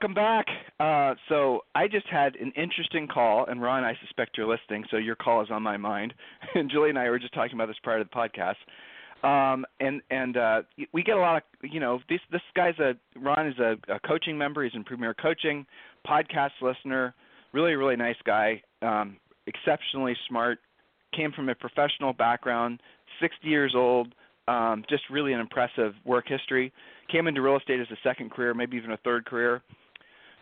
Welcome back. Uh, so I just had an interesting call, and Ron, I suspect you're listening, so your call is on my mind. And Julie and I were just talking about this prior to the podcast. Um, and and uh, we get a lot of you know this this guy's a Ron is a, a coaching member. He's in Premier Coaching, podcast listener, really really nice guy, um, exceptionally smart. Came from a professional background, 60 years old, um, just really an impressive work history. Came into real estate as a second career, maybe even a third career.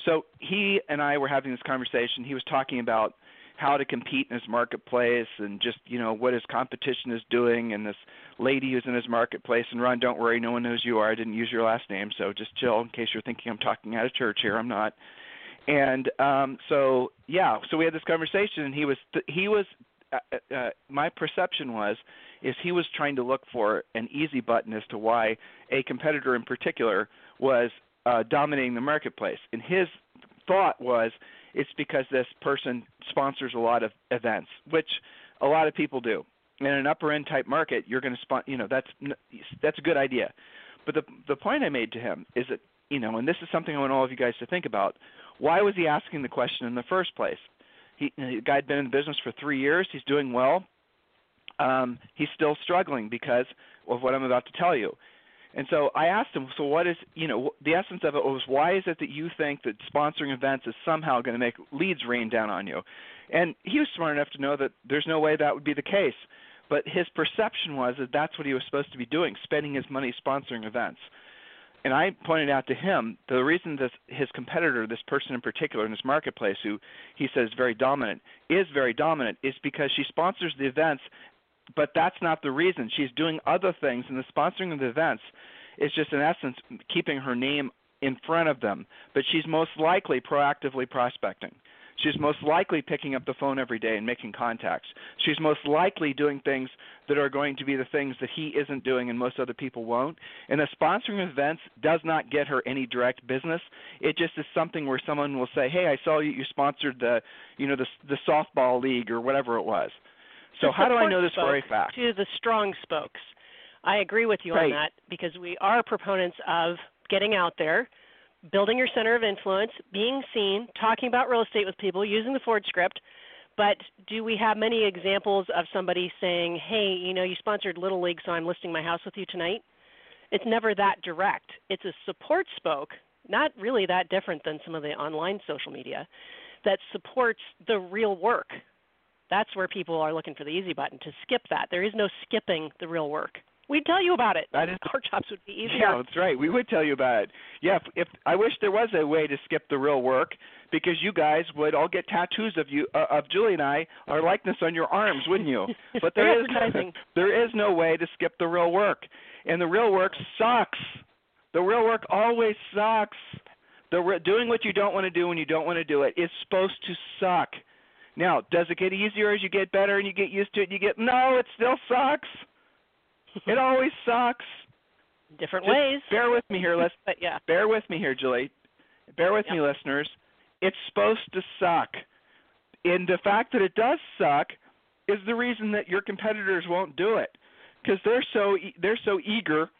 So he and I were having this conversation. He was talking about how to compete in his marketplace and just you know what his competition is doing and this lady who's in his marketplace. And Ron don't worry. No one knows you are. I didn't use your last name. So just chill in case you're thinking I'm talking out of church here. I'm not. And um so yeah. So we had this conversation and he was th- he was uh, uh, uh, my perception was is he was trying to look for an easy button as to why a competitor in particular was uh, dominating the marketplace. And his thought was it's because this person sponsors a lot of events, which a lot of people do. In an upper end type market, you're going to sponsor. You know, that's that's a good idea. But the the point I made to him is that you know, and this is something I want all of you guys to think about. Why was he asking the question in the first place? He, the guy had been in the business for three years. He's doing well. Um, he's still struggling because of what I'm about to tell you. And so I asked him, so what is, you know, the essence of it was why is it that you think that sponsoring events is somehow going to make leads rain down on you? And he was smart enough to know that there's no way that would be the case. But his perception was that that's what he was supposed to be doing, spending his money sponsoring events and I pointed out to him the reason that his competitor, this person in particular in this marketplace, who he says is very dominant, is very dominant, is because she sponsors the events, but that's not the reason. She's doing other things, and the sponsoring of the events is just in essence keeping her name in front of them. But she's most likely proactively prospecting. She's most likely picking up the phone every day and making contacts. She's most likely doing things that are going to be the things that he isn't doing and most other people won't. And the sponsoring events does not get her any direct business. It just is something where someone will say, "Hey, I saw you you sponsored the, you know, the the softball league or whatever it was." So how do I know this for a fact? To the strong spokes. I agree with you right. on that because we are proponents of getting out there building your center of influence, being seen, talking about real estate with people, using the Ford script. But do we have many examples of somebody saying, "Hey, you know, you sponsored Little League, so I'm listing my house with you tonight"? It's never that direct. It's a support spoke, not really that different than some of the online social media, that supports the real work. That's where people are looking for the easy button to skip that. There is no skipping the real work. We'd tell you about it. That is, Our jobs would be easier. Yeah, that's right. We would tell you about it. Yeah, if, if I wish there was a way to skip the real work, because you guys would all get tattoos of you, uh, of Julie and I, our likeness on your arms, wouldn't you? But there is there is no way to skip the real work, and the real work sucks. The real work always sucks. The re- doing what you don't want to do when you don't want to do it is supposed to suck. Now, does it get easier as you get better and you get used to it? And you get no, it still sucks. it always sucks. Different Just ways. Bear with me here, let's but yeah. Bear with me here, Julie. Bear with yep. me, listeners. It's supposed to suck. And the fact that it does suck is the reason that your competitors won't do it because they're so they're so eager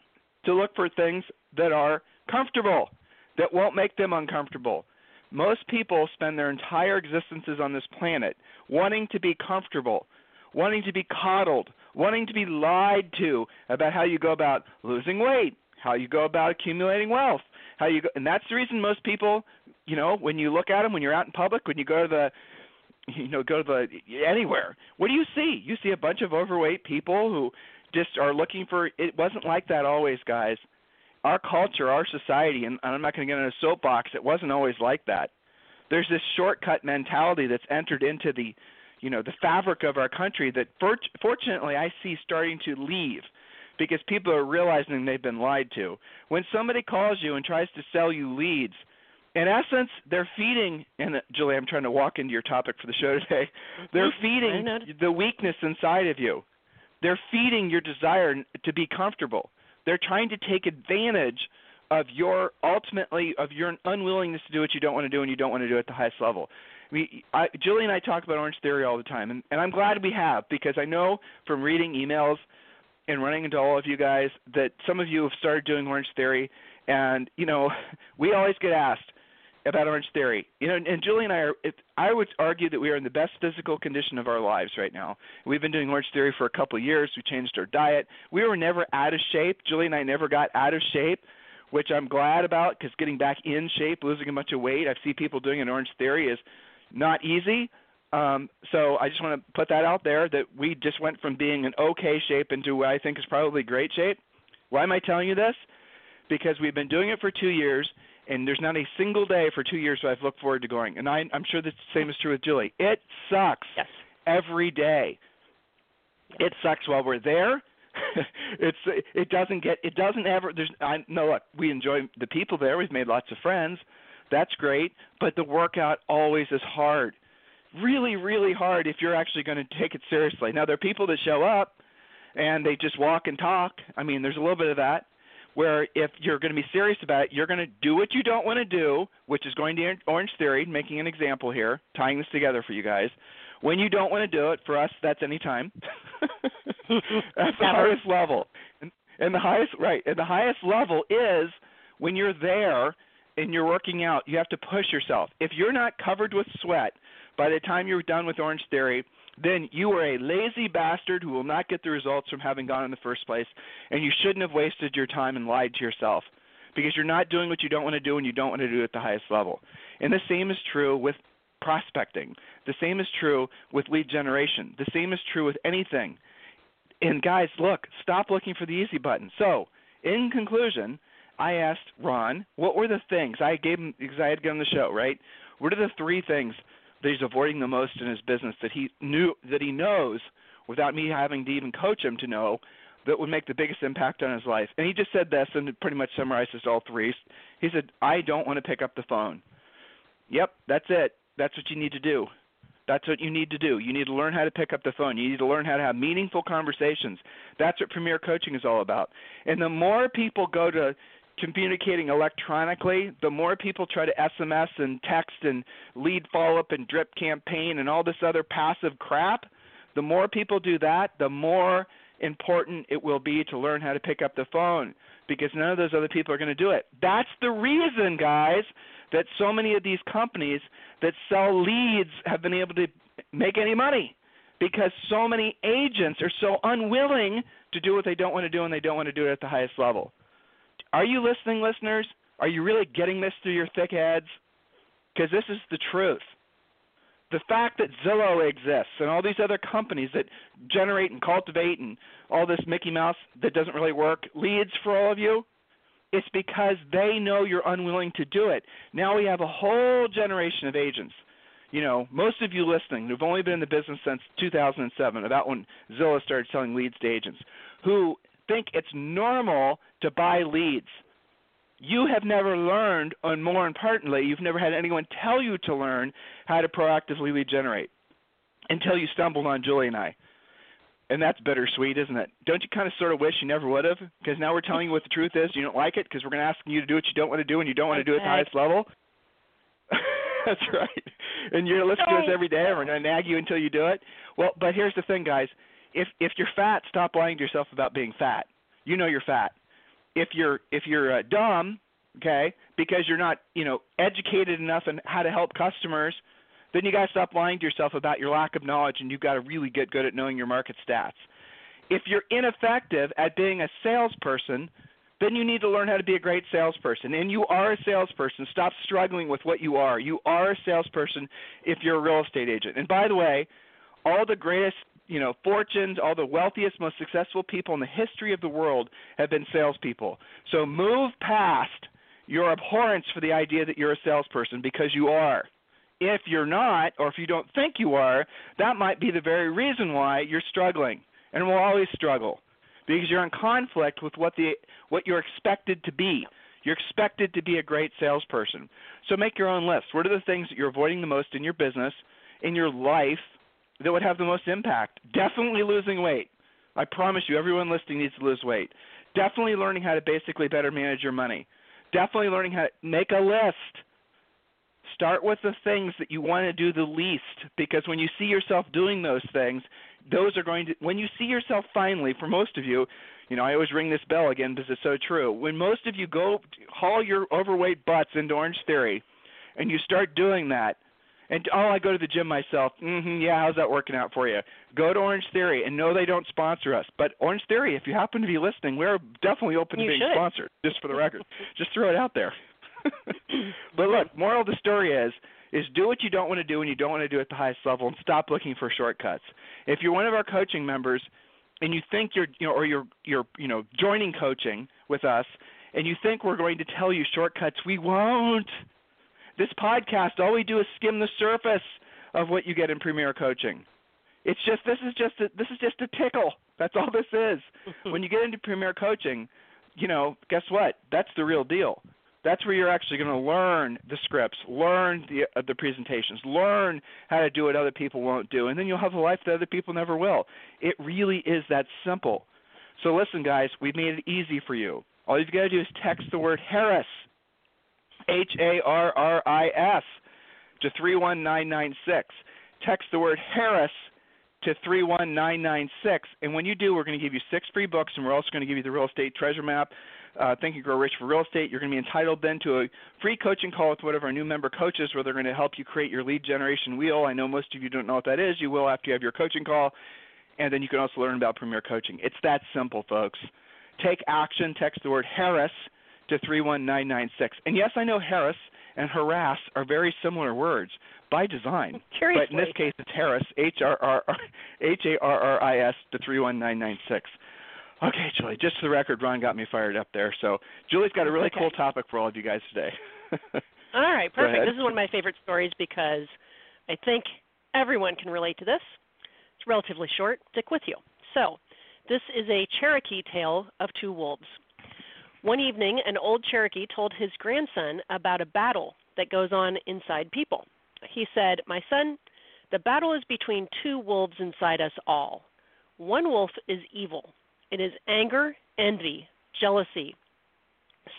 to look for things that are comfortable that won't make them uncomfortable. Most people spend their entire existences on this planet wanting to be comfortable, wanting to be coddled, wanting to be lied to about how you go about losing weight, how you go about accumulating wealth, how you go, and that's the reason most people, you know, when you look at them when you're out in public, when you go to the you know, go to the anywhere. What do you see? You see a bunch of overweight people who just are looking for it wasn't like that always, guys. Our culture, our society, and I'm not going to get in a soapbox, it wasn't always like that. There's this shortcut mentality that's entered into the you know the fabric of our country that fortunately I see starting to leave because people are realizing they've been lied to. When somebody calls you and tries to sell you leads, in essence, they're feeding. And Julie, I'm trying to walk into your topic for the show today. They're Mhm. Feeding the weakness inside of you. They're feeding your desire to be comfortable. They're trying to take advantage of your ultimately of your unwillingness to do what you don't want to do and you don't want to do at the highest level. We, I, Julie and I talk about Orange Theory all the time, and, and I'm glad we have because I know from reading emails and running into all of you guys that some of you have started doing Orange Theory, and you know we always get asked about Orange Theory. You know, and Julie and I are. It, I would argue that we are in the best physical condition of our lives right now. We've been doing Orange Theory for a couple of years. We changed our diet. We were never out of shape. Julie and I never got out of shape, which I'm glad about because getting back in shape, losing a bunch of weight, I see people doing an Orange Theory is not easy. Um, so I just want to put that out there that we just went from being in okay shape into what I think is probably great shape. Why am I telling you this? Because we've been doing it for two years, and there's not a single day for two years that I've looked forward to going. And I, I'm sure the same is true with Julie. It sucks Yes. every day. It sucks while we're there. it's it doesn't get it doesn't ever there's I no look we enjoy the people there we've made lots of friends that's great but the workout always is hard really really hard if you're actually going to take it seriously now there are people that show up and they just walk and talk I mean there's a little bit of that where if you're going to be serious about it you're going to do what you don't want to do which is going to Orange Theory making an example here tying this together for you guys when you don't want to do it, for us, that's any time. That's the highest level. And, and the highest, right? And the highest level is when you're there and you're working out. You have to push yourself. If you're not covered with sweat by the time you're done with Orange Theory, then you are a lazy bastard who will not get the results from having gone in the first place, and you shouldn't have wasted your time and lied to yourself because you're not doing what you don't want to do and you don't want to do it at the highest level. And the same is true with prospecting. The same is true with lead generation. The same is true with anything. And guys, look, stop looking for the easy button. So, in conclusion, I asked Ron, what were the things I gave him because I had him on the show, right? What are the three things that he's avoiding the most in his business that he knew that he knows without me having to even coach him to know that would make the biggest impact on his life? And he just said this and it pretty much summarizes all three. He said, I don't want to pick up the phone. Yep, that's it. That's what you need to do. That's what you need to do. You need to learn how to pick up the phone. You need to learn how to have meaningful conversations. That's what Premier Coaching is all about. And the more people go to communicating electronically, the more people try to SMS and text and lead follow up and drip campaign and all this other passive crap, the more people do that, the more important it will be to learn how to pick up the phone because none of those other people are going to do it. That's the reason, guys, that so many of these companies that sell leads have been able to make any money because so many agents are so unwilling to do what they don't want to do and they don't want to do it at the highest level. Are you listening, listeners? Are you really getting this through your thick heads? Because this is the truth. The fact that Zillow exists and all these other companies that generate and cultivate and all this Mickey Mouse that doesn't really work leads for all of you, it's because they know you're unwilling to do it. Now we have a whole generation of agents. You know, most of you listening who've only been in the business since 2007, about when Zillow started selling leads to agents, who think it's normal to buy leads. You have never learned, and more importantly, you've never had anyone tell you to learn how to proactively lead generate until you stumbled on Julie and I. And that's bittersweet, isn't it? Don't you kind of sort of wish you never would have? Because now we're telling you what the truth is. You don't like it because we're going to ask you to do what you don't want to do and you don't want to do it at the highest level. that's right. And you're listening to us every day and we're going to nag you until you do it. Well, but here's the thing, guys. If if you're fat, stop lying to yourself about being fat. You know you're fat. If you're if you're uh, dumb, okay, because you're not you know educated enough in how to help customers, then you got to stop lying to yourself about your lack of knowledge, and you've got to really get good at knowing your market stats. If you're ineffective at being a salesperson, then you need to learn how to be a great salesperson. And you are a salesperson. Stop struggling with what you are. You are a salesperson if you're a real estate agent. And by the way, all the greatest you know, fortunes, all the wealthiest, most successful people in the history of the world have been salespeople. So move past your abhorrence for the idea that you're a salesperson because you are. If you're not, or if you don't think you are, that might be the very reason why you're struggling and will always struggle because you're in conflict with what the what you're expected to be. You're expected to be a great salesperson. So make your own list. What are the things that you're avoiding the most in your business, in your life, that would have the most impact? Definitely losing weight. I promise you, everyone listening needs to lose weight. Definitely learning how to basically better manage your money. Definitely learning how to make a list. Start with the things that you want to do the least because when you see yourself doing those things, those are going to when you see yourself finally for most of you you know i always ring this bell again because it's so true when most of you go haul your overweight butts into orange theory and you start doing that and oh i go to the gym myself mhm yeah how's that working out for you go to orange theory and no they don't sponsor us but orange theory if you happen to be listening we're definitely open you to being should. sponsored just for the record just throw it out there but look moral of the story is is do what you don't want to do when you don't want to do at the highest level and stop looking for shortcuts. If you're one of our coaching members and you think you're you know or you're you're you know joining coaching with us and you think we're going to tell you shortcuts, we won't. This podcast all we do is skim the surface of what you get in premier coaching. It's just this is just a, this is just a tickle. That's all this is. when you get into premier coaching, you know, guess what? That's the real deal that's where you're actually going to learn the scripts, learn the uh, the presentations, learn how to do what other people won't do, and then you'll have a life that other people never will. It really is that simple. So listen, guys, we've made it easy for you. All you've got to do is text the word Harris, H A R R I S, to 31996. Text the word Harris to 31996. And when you do, we're going to give you six free books, and we're also going to give you the real estate treasure map uh, Think and Grow Rich for Real Estate. You're going to be entitled then to a free coaching call with one of our new member coaches where they're going to help you create your lead generation wheel. I know most of you don't know what that is. You will after you have your coaching call. And then you can also learn about Premier Coaching. It's that simple, folks. Take action. Text the word Harris to 31996. And yes, I know Harris and harass are very similar words by design. Curiously. But in this case, it's Harris, H R R H A R R I S to 31996. Okay, Julie. Just for the record, Ron got me fired up there. So Julie's got a really okay. cool topic for all of you guys today. all right, perfect. This is one of my favorite stories because I think everyone can relate to this. It's relatively short. Stick with you. So, this is a Cherokee tale of two wolves. One evening, an old Cherokee told his grandson about a battle that goes on inside people. He said, My son, the battle is between two wolves inside us all. One wolf is evil, it is anger, envy, jealousy,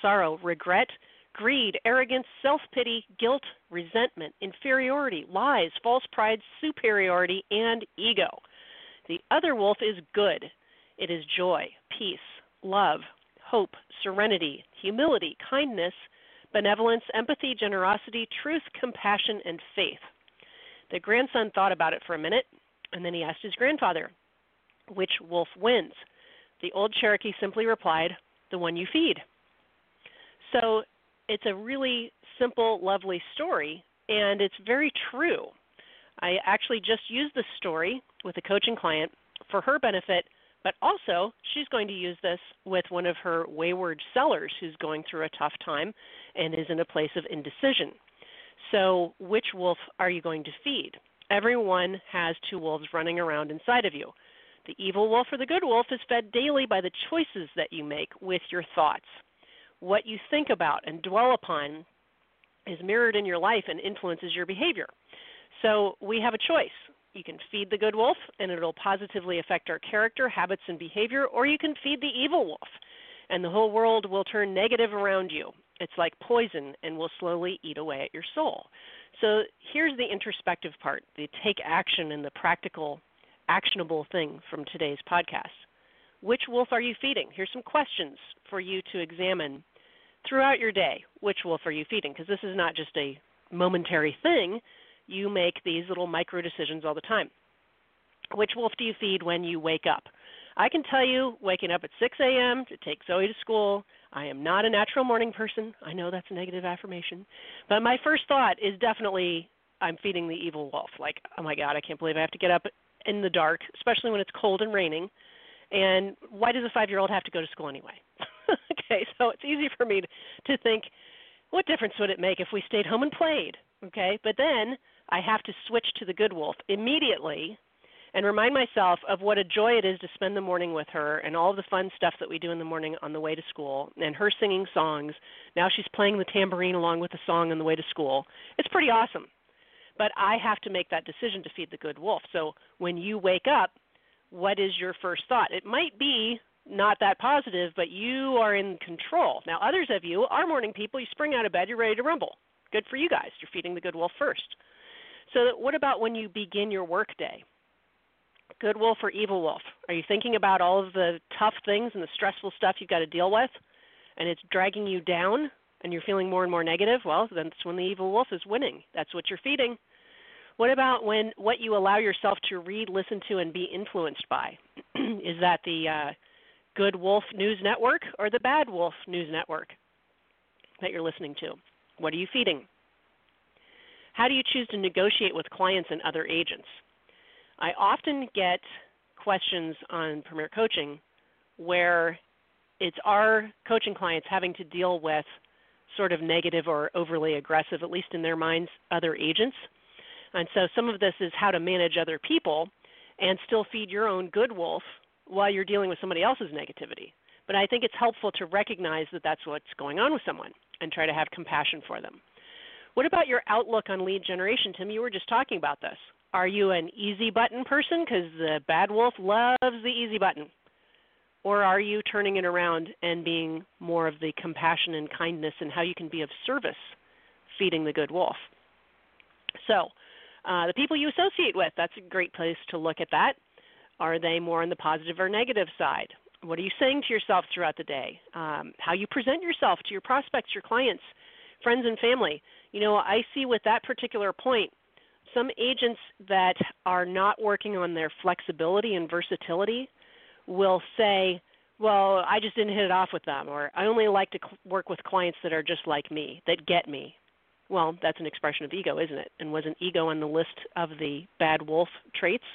sorrow, regret, greed, arrogance, self pity, guilt, resentment, inferiority, lies, false pride, superiority, and ego. The other wolf is good. It is joy, peace, love, hope, serenity, humility, kindness, benevolence, empathy, generosity, truth, compassion, and faith. The grandson thought about it for a minute, and then he asked his grandfather, Which wolf wins? The old Cherokee simply replied, The one you feed. So it's a really simple, lovely story, and it's very true. I actually just used this story with a coaching client for her benefit, but also she's going to use this with one of her wayward sellers who's going through a tough time and is in a place of indecision. So, which wolf are you going to feed? Everyone has two wolves running around inside of you. The evil wolf or the good wolf is fed daily by the choices that you make with your thoughts. What you think about and dwell upon is mirrored in your life and influences your behavior. So we have a choice. You can feed the good wolf, and it'll positively affect our character, habits, and behavior, or you can feed the evil wolf, and the whole world will turn negative around you. It's like poison and will slowly eat away at your soul. So here's the introspective part the take action and the practical actionable thing from today's podcast. Which wolf are you feeding? Here's some questions for you to examine throughout your day. Which wolf are you feeding? Because this is not just a momentary thing. You make these little micro decisions all the time. Which wolf do you feed when you wake up? I can tell you, waking up at 6 a.m. to take Zoe to school, I am not a natural morning person. I know that's a negative affirmation. But my first thought is definitely I'm feeding the evil wolf. Like, oh my God, I can't believe I have to get up in the dark, especially when it's cold and raining. And why does a five year old have to go to school anyway? okay, so it's easy for me to, to think, what difference would it make if we stayed home and played? Okay, but then I have to switch to the good wolf immediately and remind myself of what a joy it is to spend the morning with her and all the fun stuff that we do in the morning on the way to school and her singing songs. Now she's playing the tambourine along with the song on the way to school. It's pretty awesome. But I have to make that decision to feed the good wolf. So when you wake up, what is your first thought? It might be not that positive, but you are in control. Now, others of you are morning people. You spring out of bed, you're ready to rumble. Good for you guys. You're feeding the good wolf first. So, what about when you begin your workday? Good wolf or evil wolf? Are you thinking about all of the tough things and the stressful stuff you've got to deal with, and it's dragging you down, and you're feeling more and more negative? Well, then that's when the evil wolf is winning. That's what you're feeding. What about when what you allow yourself to read, listen to, and be influenced by? is that the uh, good wolf news network or the bad wolf news network that you're listening to? What are you feeding? How do you choose to negotiate with clients and other agents? I often get questions on Premier Coaching where it's our coaching clients having to deal with sort of negative or overly aggressive, at least in their minds, other agents. And so some of this is how to manage other people and still feed your own good wolf while you're dealing with somebody else's negativity. But I think it's helpful to recognize that that's what's going on with someone and try to have compassion for them. What about your outlook on lead generation, Tim? You were just talking about this. Are you an easy button person because the bad wolf loves the easy button? Or are you turning it around and being more of the compassion and kindness and how you can be of service feeding the good wolf? So, uh, the people you associate with, that's a great place to look at that. Are they more on the positive or negative side? What are you saying to yourself throughout the day? Um, how you present yourself to your prospects, your clients, friends, and family. You know, I see with that particular point, some agents that are not working on their flexibility and versatility will say, well, I just didn't hit it off with them, or I only like to work with clients that are just like me, that get me. Well, that's an expression of ego, isn't it? And was an ego on the list of the bad wolf traits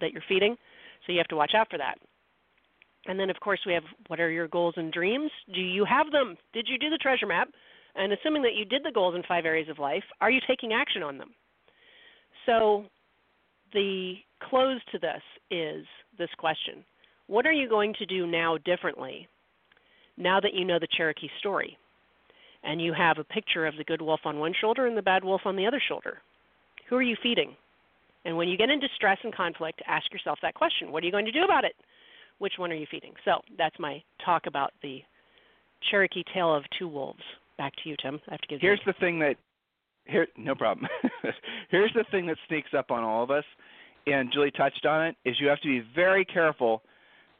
that you're feeding? So you have to watch out for that. And then, of course, we have what are your goals and dreams? Do you have them? Did you do the treasure map? And assuming that you did the goals in five areas of life, are you taking action on them? So, the close to this is this question What are you going to do now differently now that you know the Cherokee story? And you have a picture of the good wolf on one shoulder and the bad wolf on the other shoulder. Who are you feeding? And when you get into stress and conflict, ask yourself that question What are you going to do about it? Which one are you feeding? So that's my talk about the Cherokee tale of two wolves. Back to you, Tim. I have to give. Here's the thing that here no problem. Here's the thing that sneaks up on all of us, and Julie touched on it. Is you have to be very careful,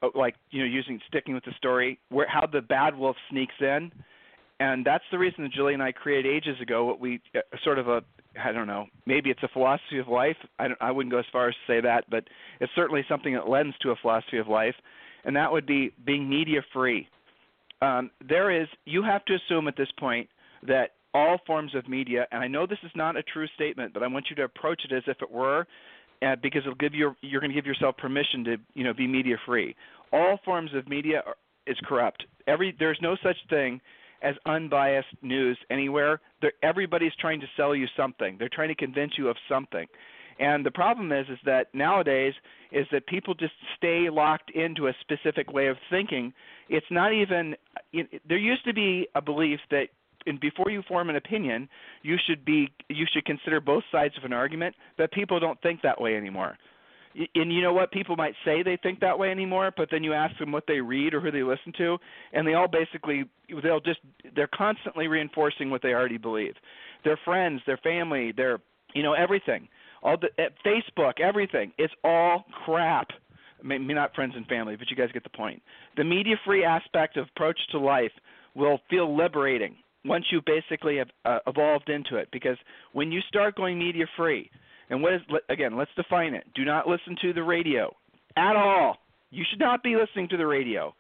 uh, like you know, using sticking with the story, where how the bad wolf sneaks in, and that's the reason that Julie and I created ages ago what we uh, sort of a I don't know, maybe it's a philosophy of life. I don't, I wouldn't go as far as to say that, but it's certainly something that lends to a philosophy of life, and that would be being media free. Um, there is you have to assume at this point that all forms of media, and I know this is not a true statement, but I want you to approach it as if it were, uh, because it'll give you you're going to give yourself permission to you know be media free. All forms of media are, is corrupt. Every there's no such thing as unbiased news anywhere. They're, everybody's trying to sell you something. They're trying to convince you of something. And the problem is is that nowadays is that people just stay locked into a specific way of thinking. It's not even there used to be a belief that and before you form an opinion, you should be you should consider both sides of an argument, but people don't think that way anymore. And you know what? People might say they think that way anymore, but then you ask them what they read or who they listen to, and they all basically they'll just they're constantly reinforcing what they already believe. Their friends, their family, their you know everything, all the at Facebook, everything. It's all crap. Maybe not friends and family, but you guys get the point. The media-free aspect of approach to life will feel liberating once you basically have uh, evolved into it because when you start going media free and what is again let's define it do not listen to the radio at all you should not be listening to the radio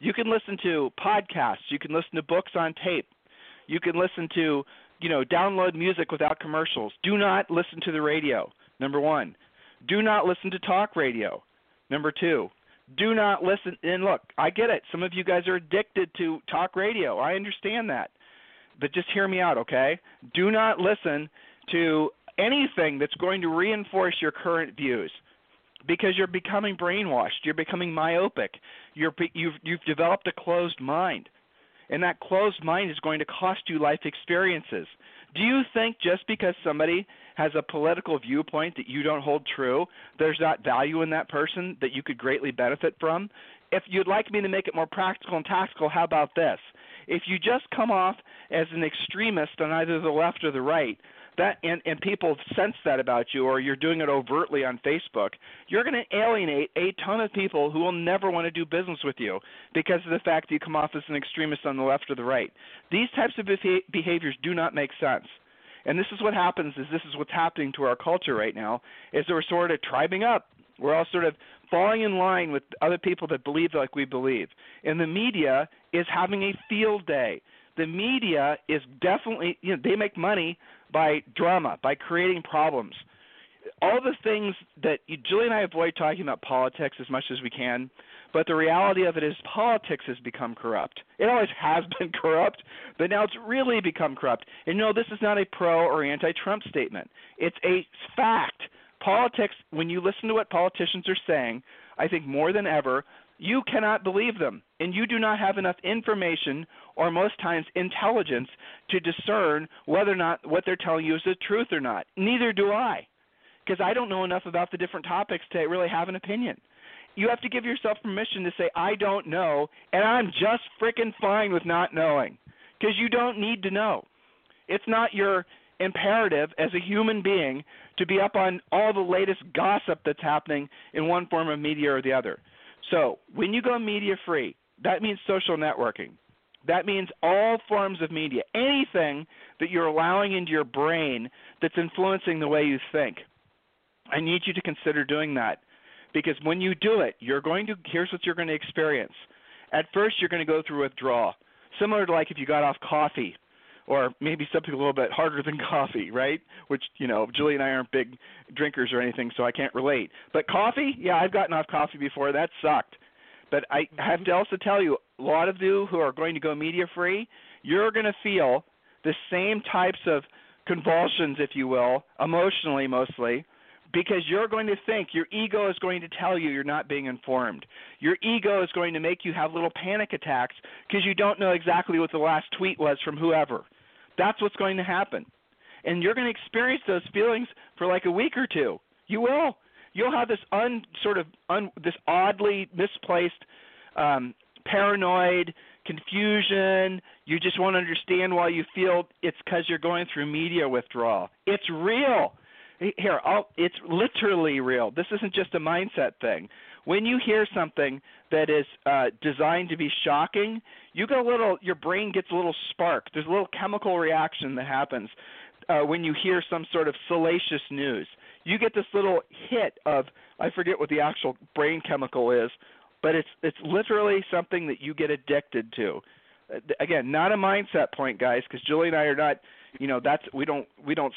you can listen to podcasts you can listen to books on tape you can listen to you know download music without commercials. Do not listen to the radio. Number 1 do not listen to talk radio. Number 2 do not listen and look i get it. Some of you guys are addicted to talk radio. I understand that. But just hear me out, okay? Do not listen to anything that's going to reinforce your current views. because you're becoming brainwashed, you're becoming myopic, you're you've you've developed a closed mind. And that closed mind is going to cost you life experiences. Do you think just because somebody has a political viewpoint that you don't hold true, there's not value in that person that you could greatly benefit from? If you'd like me to make it more practical and tactical, how about this? If you just come off as an extremist on either the left or the right, that and, and people sense that about you or you're doing it overtly on Facebook, you're going to alienate a ton of people who will never want to do business with you because of the fact that you come off as an extremist on the left or the right. These types of behaviors do not make sense. And this is what happens is this is what's happening to our culture right now is that we're sort of tribing up. We're all sort of falling in line with other people that believe like we believe. And the media is having a field day. The media is definitely, you know, they make money by drama, by creating problems. All the things that you, Julie and I avoid talking about politics as much as we can, but the reality of it is politics has become corrupt. It always has been corrupt, but now it's really become corrupt. And no, this is not a pro or anti Trump statement. It's a fact. Politics, when you listen to what politicians are saying, I think more than ever, you cannot believe them. And you do not have enough information or most times intelligence to discern whether or not what they're telling you is the truth or not. Neither do I. Because I don't know enough about the different topics to really have an opinion. You have to give yourself permission to say, I don't know, and I'm just freaking fine with not knowing. Because you don't need to know. It's not your imperative as a human being to be up on all the latest gossip that's happening in one form of media or the other. So when you go media free, that means social networking. That means all forms of media, anything that you're allowing into your brain that's influencing the way you think. I need you to consider doing that because when you do it, you're going to here's what you're going to experience. At first, you're going to go through withdrawal, similar to like if you got off coffee, or maybe something a little bit harder than coffee, right? Which you know, Julie and I aren't big drinkers or anything, so I can't relate. But coffee, yeah, I've gotten off coffee before. That sucked. But I have to also tell you, a lot of you who are going to go media free, you're going to feel the same types of convulsions, if you will, emotionally mostly, because you're going to think your ego is going to tell you you're not being informed. Your ego is going to make you have little panic attacks because you don't know exactly what the last tweet was from whoever. That's what's going to happen. And you're going to experience those feelings for like a week or two. You will you'll have this un sort of un, this oddly misplaced um, paranoid confusion. You just won't understand why you feel it's because you're going through media withdrawal. It's real. Here, I'll, it's literally real. This isn't just a mindset thing. When you hear something that is uh, designed to be shocking, you get a little. Your brain gets a little spark. There's a little chemical reaction that happens uh, when you hear some sort of salacious news you get this little hit of I forget what the actual brain chemical is, but it's it's literally something that you get addicted to. Uh, again, not a mindset point, guys, because Julie and I are not, you know, that's we don't we don't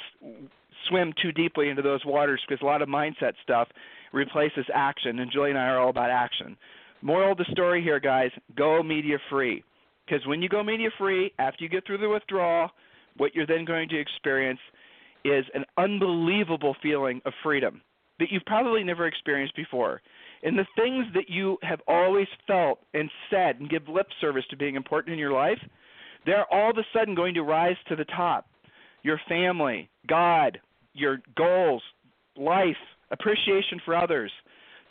swim too deeply into those waters because a lot of mindset stuff replaces action, and Julie and I are all about action. Moral of the story here, guys: go media free, because when you go media free, after you get through the withdrawal, what you're then going to experience is an unbelievable feeling of freedom that you've probably never experienced before. And the things that you have always felt and said and give lip service to being important in your life, they're all of a sudden going to rise to the top. Your family, God, your goals, life, appreciation for others,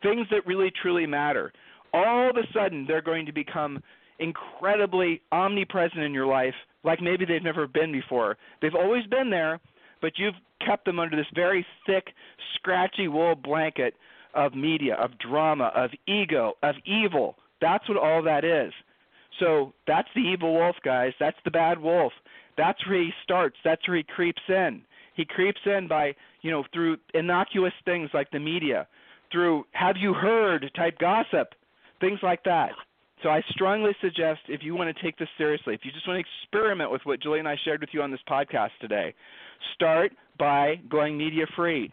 things that really truly matter. All of a sudden, they're going to become incredibly omnipresent in your life like maybe they've never been before. They've always been there, but you've kept them under this very thick, scratchy wool blanket of media, of drama, of ego, of evil. That's what all that is. So that's the evil wolf, guys. That's the bad wolf. That's where he starts. That's where he creeps in. He creeps in by, you know, through innocuous things like the media, through have you heard type gossip, things like that. So I strongly suggest if you want to take this seriously, if you just want to experiment with what Julie and I shared with you on this podcast today, Start by going media free.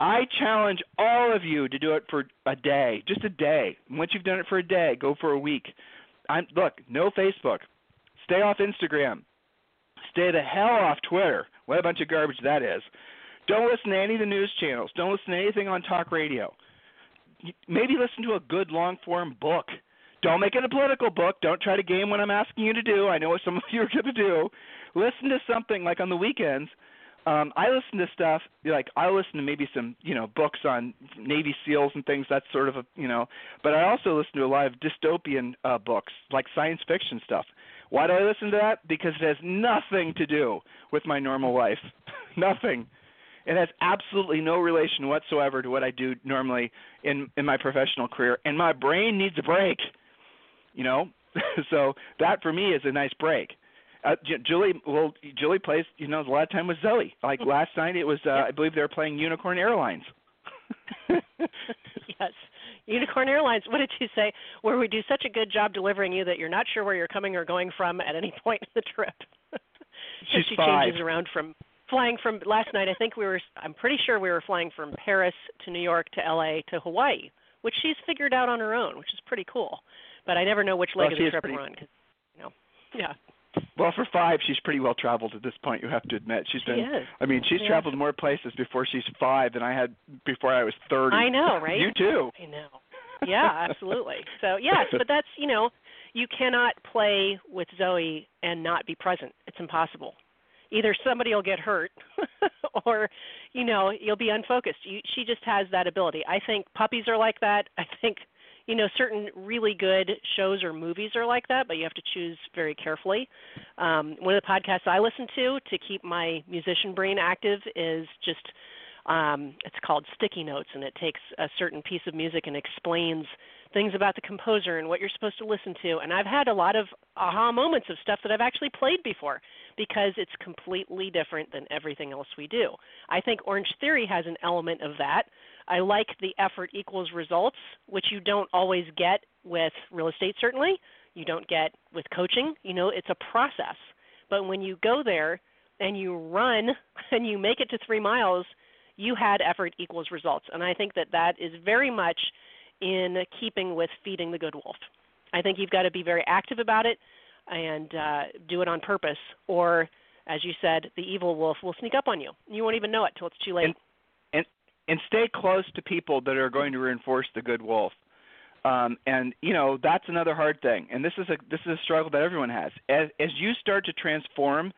I challenge all of you to do it for a day, just a day. Once you've done it for a day, go for a week. I'm, look, no Facebook. Stay off Instagram. Stay the hell off Twitter. What a bunch of garbage that is. Don't listen to any of the news channels. Don't listen to anything on talk radio. maybe listen to a good long form book. Don't make it a political book. Don't try to game what I'm asking you to do. I know what some of you are going to do. Listen to something like on the weekends. Um, I listen to stuff like I listen to maybe some you know books on Navy SEALs and things. That's sort of a you know, but I also listen to a lot of dystopian uh, books like science fiction stuff. Why do I listen to that? Because it has nothing to do with my normal life. nothing. It has absolutely no relation whatsoever to what I do normally in in my professional career, and my brain needs a break. You know, so that for me is a nice break. Uh, Julie, well, Julie plays, you know, a lot of time with Zoe. Like last night, it was, uh, I believe they were playing Unicorn Airlines. yes, Unicorn Airlines. What did you say? Where we do such a good job delivering you that you're not sure where you're coming or going from at any point in the trip. She's she five. changes around from flying from last night. I think we were. I'm pretty sure we were flying from Paris to New York to L.A. to Hawaii, which she's figured out on her own, which is pretty cool. But I never know which leg Well, of the trip pretty- we're on. Cause, you know, yeah, Well, for five, she's pretty well traveled at this point. You have to admit, she's been. is. I mean, she's Yeah. traveled more places before she's five than I had before I was thirty. I know, right? you too. I know. Yeah, absolutely. So yes, but that's you know, you cannot play with Zoe and not be present. It's impossible. Either somebody will get hurt, or you know you'll be unfocused. You, she just has that ability. I think puppies are like that. I think you know certain really good shows or movies are like that, but you have to choose very carefully. Um, one of the podcasts I listen to to keep my musician brain active is just um, it's called Sticky Notes, and it takes a certain piece of music and explains things about the composer and what you're supposed to listen to. And I've had a lot of aha moments of stuff that I've actually played before because it's completely different than everything else we do. I think Orange Theory has an element of that. I like the effort equals results, which you don't always get with real estate, certainly. You don't get with coaching. You know, it's a process. But when you go there and you run and you make it to three miles, you had effort equals results. And I think that that is very much in keeping with feeding the good wolf. I think you've got to be very active about it and uh, do it on purpose, or as you said, the evil wolf will sneak up on you. You won't even know it till it's too late. And- and stay close to people that are going to reinforce the good wolf. Um, and you know that's another hard thing. And this is a this is a struggle that everyone has. As as you start to transform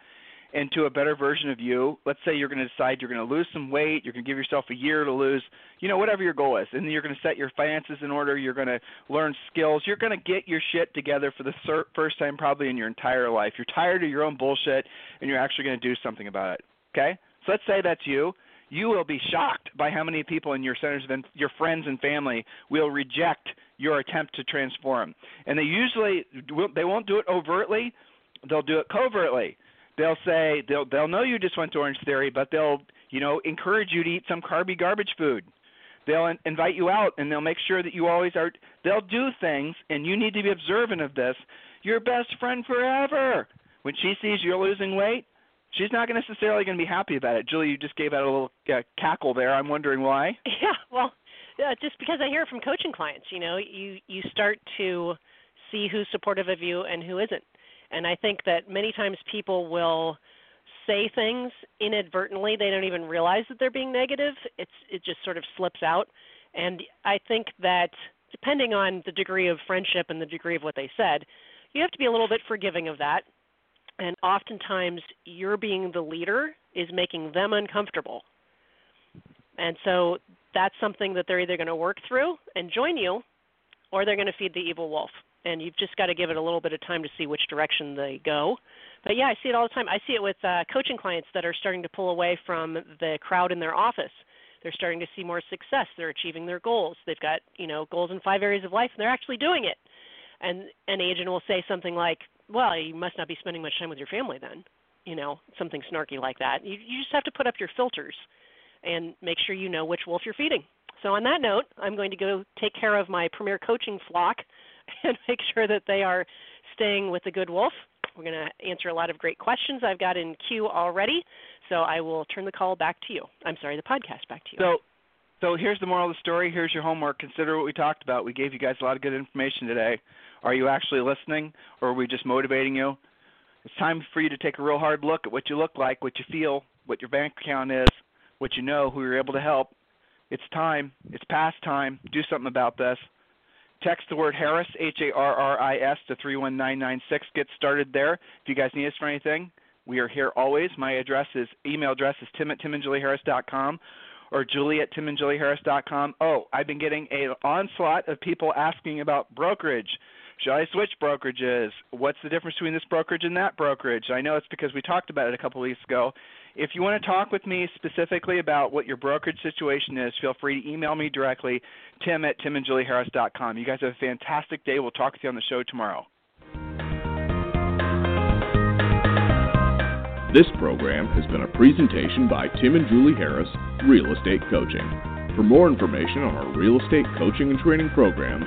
into a better version of you, let's say you're going to decide you're going to lose some weight, you're going to give yourself a year to lose, you know, whatever your goal is, and you're going to set your finances in order, you're going to learn skills, you're going to get your shit together for the cer- first time probably in your entire life. You're tired of your own bullshit, and you're actually going to do something about it. Okay, so let's say that's you you will be shocked by how many people in your centers of in- your friends and family will reject your attempt to transform. And they usually they won't do it overtly, they'll do it covertly. They'll say they'll they'll know you just went to Orange Theory, but they'll you know encourage you to eat some carby garbage food. They'll in- invite you out and they'll make sure that you always are. They'll do things, and you need to be observant of this. Your best friend forever. When she sees you're losing weight, she's not necessarily going to be happy about it. Julie, you just gave out a little uh, cackle there. I'm wondering why. Yeah, well, uh, just because I hear it from coaching clients, you know, you you start to see who's supportive of you and who isn't. And I think that many times people will say things inadvertently; they don't even realize that they're being negative. It's it just sort of slips out. And I think that depending on the degree of friendship and the degree of what they said, you have to be a little bit forgiving of that. And oftentimes, you're being the leader is making them uncomfortable. And so that's something that they're either going to work through and join you, or they're going to feed the evil wolf. And you've just got to give it a little bit of time to see which direction they go. But yeah, I see it all the time. I see it with uh, coaching clients that are starting to pull away from the crowd in their office. They're starting to see more success. They're achieving their goals. They've got you know goals in five areas of life, and they're actually doing it. And an agent will say something like, "Well, you must not be spending much time with your family then." You know, something snarky like that. You, you just have to put up your filters and make sure you know which wolf you're feeding. So on that note, I'm going to go take care of my premier coaching flock and make sure that they are staying with the good wolf. We're going to answer a lot of great questions I've got in queue already. So I will turn the call back to you. I'm sorry, the podcast back to you. So, so here's the moral of the story. Here's your homework. Consider what we talked about. We gave you guys a lot of good information today. Are you actually listening, or are we just motivating you? It's time for you to take a real hard look at what you look like, what you feel, what your bank account is, what you know, who you're able to help, It's time. It's past time. Do something about this. Text the word Harris, H A R R I S, to 31996. Get started there. If you guys need us for anything, we are here always. My address is, email address is tim at timandjulieharris.com or julie at timandjulieharris.com. Oh, I've been getting an onslaught of people asking about brokerage. Should I switch brokerages? What's the difference between this brokerage and that brokerage? I know it's because we talked about it a couple weeks ago. If you want to talk with me specifically about what your brokerage situation is, feel free to email me directly, tim at timandjulieharris.com. You guys have a fantastic day. We'll talk with you on the show tomorrow. This program has been a presentation by Tim and Julie Harris, Real Estate Coaching. For more information on our real estate coaching and training programs,